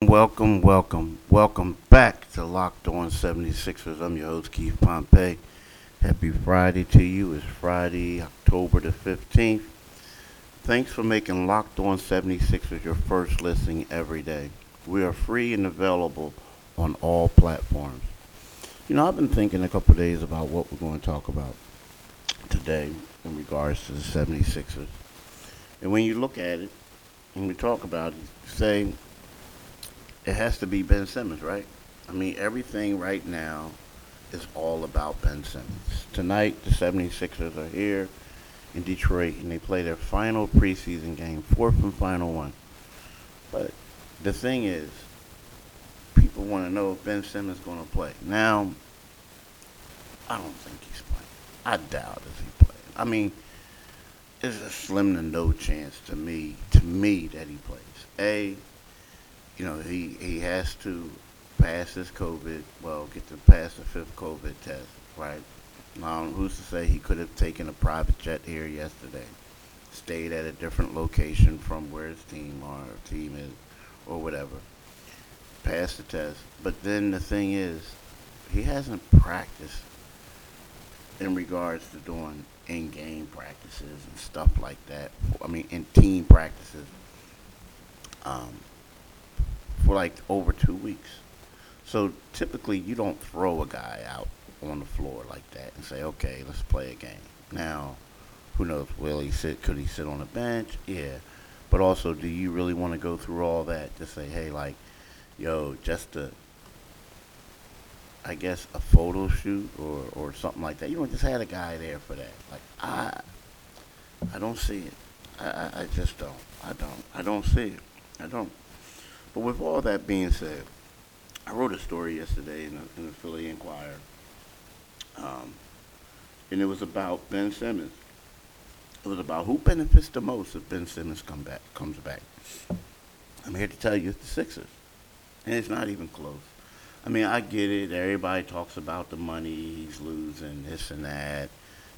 Welcome, welcome, welcome back to Locked On 76ers. I'm your host, Keith Pompey. Happy Friday to you. It's Friday, October the 15th. Thanks for making Locked On 76ers your first listening every day. We are free and available on all platforms. You know, I've been thinking a couple days about what we're going to talk about today in regards to the 76ers. And when you look at it, and we talk about it, say it has to be Ben Simmons, right? I mean, everything right now is all about Ben Simmons. Tonight, the 76ers are here in Detroit, and they play their final preseason game, fourth and final one. But the thing is, people want to know if Ben Simmons is going to play. Now, I don't think he's playing. I doubt if he plays. I mean, there's a slim to no chance to me, to me, that he plays. A, you know, he, he has to pass his COVID, well, get to pass the fifth COVID test, right? Now, who's to say he could have taken a private jet here yesterday, stayed at a different location from where his team or team is, or whatever, passed the test. But then the thing is, he hasn't practiced in regards to doing in-game practices and stuff like that. I mean, in team practices. Um, for like over two weeks. So typically, you don't throw a guy out on the floor like that and say, "Okay, let's play a game." Now, who knows? Will he sit? Could he sit on the bench? Yeah, but also, do you really want to go through all that to say, "Hey, like, yo, just a, I guess, a photo shoot or or something like that"? You don't just had a guy there for that. Like, I, I don't see it. I, I just don't. I don't. I don't see it. I don't. But with all that being said, I wrote a story yesterday in the, in Philly Inquirer, um, and it was about Ben Simmons. It was about who benefits the most if Ben Simmons come back, comes back. I'm here to tell you it's the Sixers, and it's not even close. I mean, I get it. Everybody talks about the money he's losing, this and that.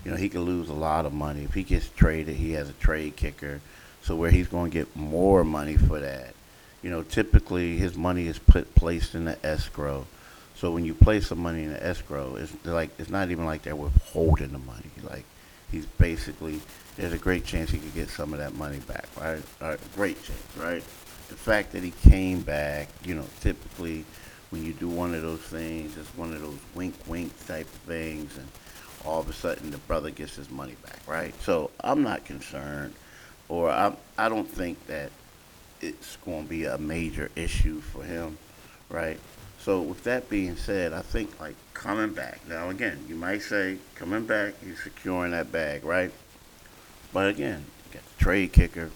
You know, he could lose a lot of money if he gets traded. He has a trade kicker, so where he's going to get more money for that you know, typically his money is put placed in the escrow. So when you place some money in the escrow, it's like it's not even like they're withholding the money. Like he's basically there's a great chance he could get some of that money back, right? A great chance, right? The fact that he came back, you know, typically when you do one of those things, it's one of those wink wink type of things and all of a sudden the brother gets his money back, right? So I'm not concerned or I I don't think that it's going to be a major issue for him, right? So with that being said, I think like coming back. Now again, you might say coming back, he's securing that bag, right? But again, you got the trade kicker,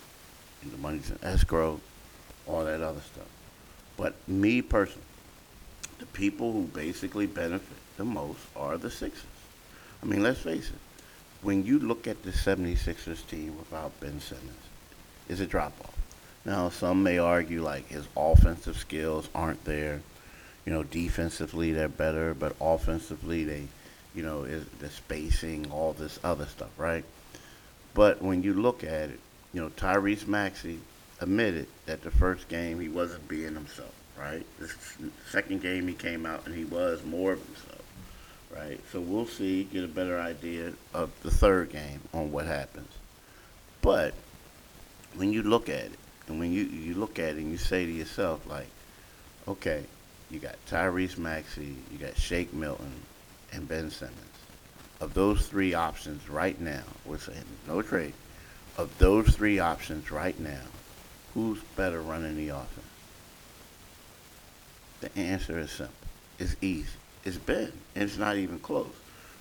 and the money's in escrow, all that other stuff. But me personally, the people who basically benefit the most are the Sixers. I mean, let's face it. When you look at the 76ers team without Ben Simmons, it's a drop off. Now, some may argue like his offensive skills aren't there. You know, defensively they're better, but offensively they, you know, is the spacing, all this other stuff, right? But when you look at it, you know, Tyrese Maxey admitted that the first game he wasn't being himself, right? The second game he came out and he was more of himself, right? So we'll see, get a better idea of the third game on what happens. But when you look at it, and when you, you look at it and you say to yourself, like, okay, you got Tyrese Maxey, you got Shake Milton, and Ben Simmons. Of those three options right now, we're saying no trade. Of those three options right now, who's better running the offense? The answer is simple. It's easy. It's Ben, and it's not even close,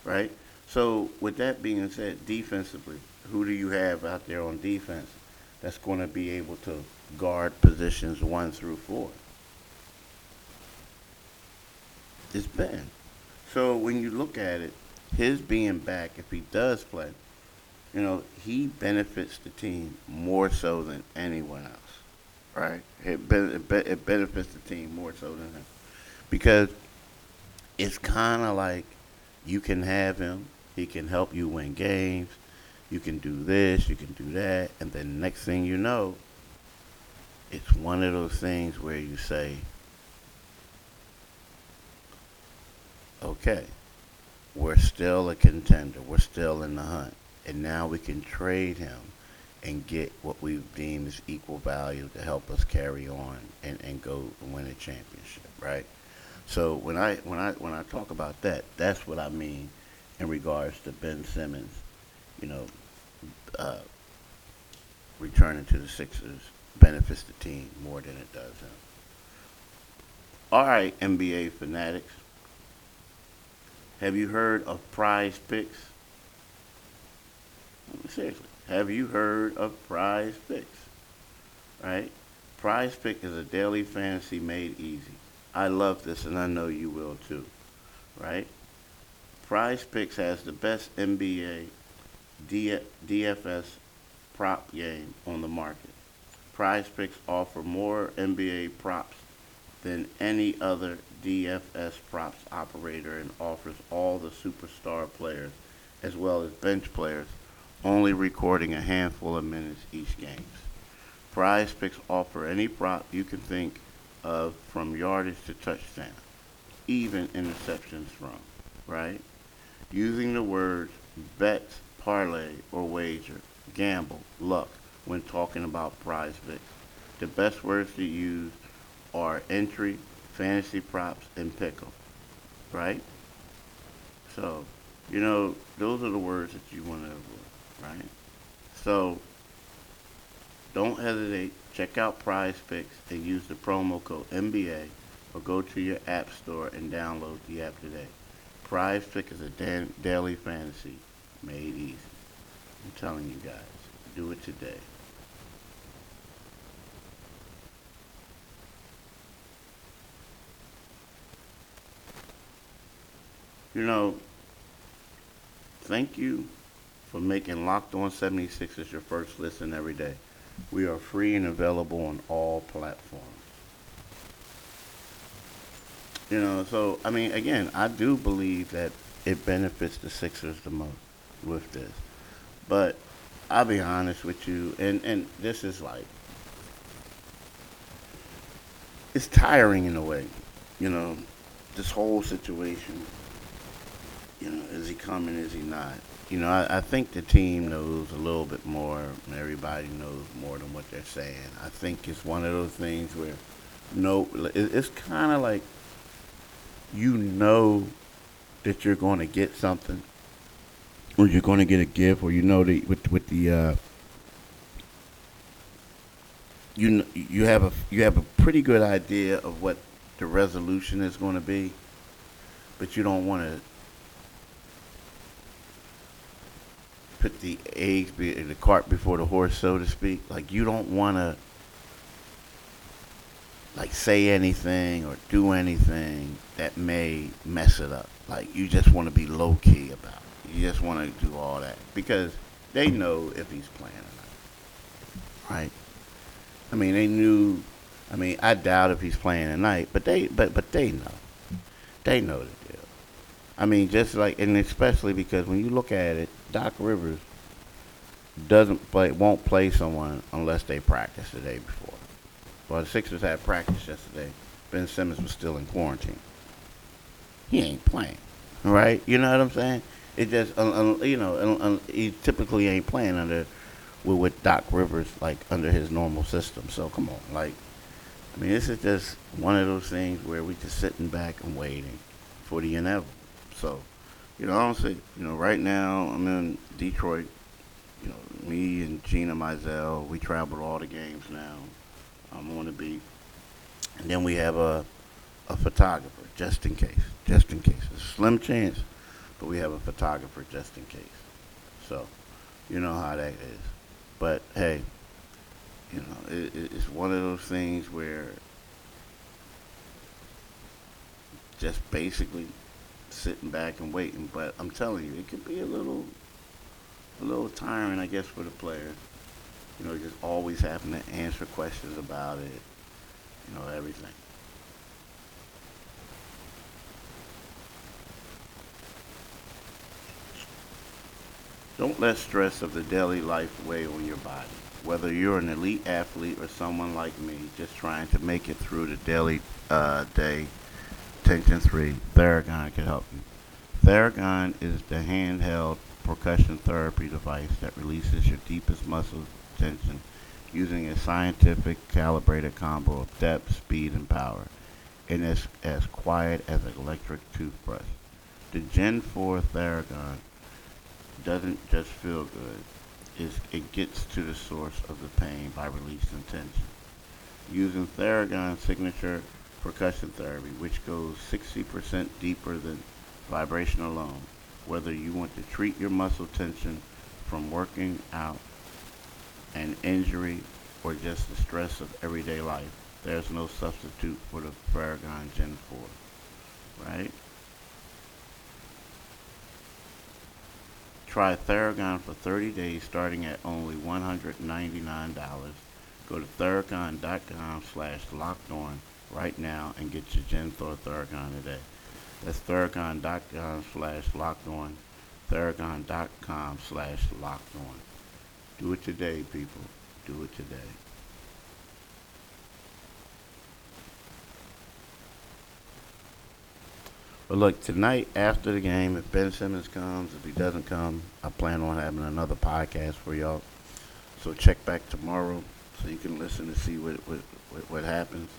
right? So with that being said, defensively, who do you have out there on defense that's going to be able to guard positions one through four. It's Ben. So when you look at it, his being back, if he does play, you know, he benefits the team more so than anyone else, right? It, be, it, be, it benefits the team more so than him. Because it's kind of like you can have him, he can help you win games, you can do this, you can do that, and then next thing you know, it's one of those things where you say, okay, we're still a contender. We're still in the hunt. And now we can trade him and get what we deem is equal value to help us carry on and, and go and win a championship, right? So when I when I when I talk about that, that's what I mean in regards to Ben Simmons, you know, uh, returning to the Sixers benefits the team more than it does him. All right, NBA fanatics. Have you heard of prize picks? Seriously, have you heard of prize picks? Right? Prize pick is a daily fantasy made easy. I love this and I know you will too. Right? Prize Picks has the best NBA DFS prop game on the market. Prize Picks offer more NBA props than any other DFS props operator and offers all the superstar players as well as bench players, only recording a handful of minutes each game. Prize Picks offer any prop you can think of from yardage to touchdown, even interceptions from, right? Using the words bet, parlay, or wager, gamble, luck when talking about prize picks. The best words to use are entry, fantasy props, and pickle, right? So, you know, those are the words that you want to avoid, right? So, don't hesitate. Check out Prize Picks and use the promo code NBA or go to your app store and download the app today. Prize Pick is a da- daily fantasy made easy. I'm telling you guys, do it today. You know, thank you for making Locked On 76ers your first listen every day. We are free and available on all platforms. You know, so I mean, again, I do believe that it benefits the Sixers the most with this. But I'll be honest with you, and and this is like it's tiring in a way, you know, this whole situation you know, is he coming? Is he not? You know, I, I think the team knows a little bit more, and everybody knows more than what they're saying. I think it's one of those things where, no, it's kind of like you know that you're going to get something, or you're going to get a gift, or you know that with with the uh, you you have a you have a pretty good idea of what the resolution is going to be, but you don't want to put the eggs in the cart before the horse, so to speak. Like you don't want to like say anything or do anything that may mess it up. Like you just want to be low key about it. You just want to do all that because they know if he's playing or not. Right? I mean, they knew. I mean, I doubt if he's playing tonight, but they, but but they know. They know the deal. I mean, just like, and especially because when you look at it, Doc Rivers doesn't play, won't play someone unless they practice the day before. Well, the Sixers had practice yesterday. Ben Simmons was still in quarantine. He ain't playing, right? You know what I'm saying? It just, uh, you know, uh, he typically ain't playing under with, with Doc Rivers like under his normal system. So come on, like, I mean, this is just one of those things where we just sitting back and waiting for the inevitable. So you know, honestly, you know, right now I'm in Detroit. You know, me and Gina Mizell, we travel all the games now. I'm on the beat, and then we have a a photographer just in case, just in case. A slim chance, but we have a photographer just in case. So, you know how that is. But hey, you know, it, it's one of those things where just basically sitting back and waiting. But I'm telling you, it could be a little, a little tiring, I guess, for the players. You know, just always having to answer questions about it. You know, everything. Don't let stress of the daily life weigh on your body. Whether you're an elite athlete or someone like me just trying to make it through the daily uh, day, Tension 3, Theragun can help you. Theragun is the handheld percussion therapy device that releases your deepest muscle tension using a scientific calibrated combo of depth, speed, and power. And it's as quiet as an electric toothbrush. The Gen 4 Theragun doesn't just feel good. It's, it gets to the source of the pain by releasing tension. Using Theragun signature percussion therapy, which goes 60% deeper than vibration alone, whether you want to treat your muscle tension from working out, an injury, or just the stress of everyday life, there's no substitute for the Theragun Gen 4, right? Try Theragun for 30 days starting at only $199. Go to theragun.com slash locked on right now and get your Gen 4 Theragun today. That's theragun.com slash locked on. Slash locked on. Do it today, people. Do it today. But look, tonight after the game, if Ben Simmons comes, if he doesn't come, I plan on having another podcast for y'all. So check back tomorrow so you can listen to see what what, what, happens.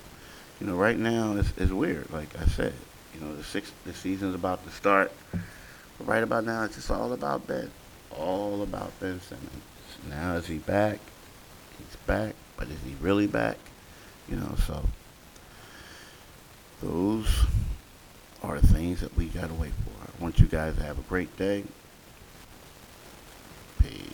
You know, right now it's, it's weird. Like I said, you know, the six the season's about to start. But right about now, it's just all about Ben. All about Ben Simmons. Now is he back? He's back, but is he really back? You know, so those are the things that we gotta wait for. I want you guys to have a great day. Peace.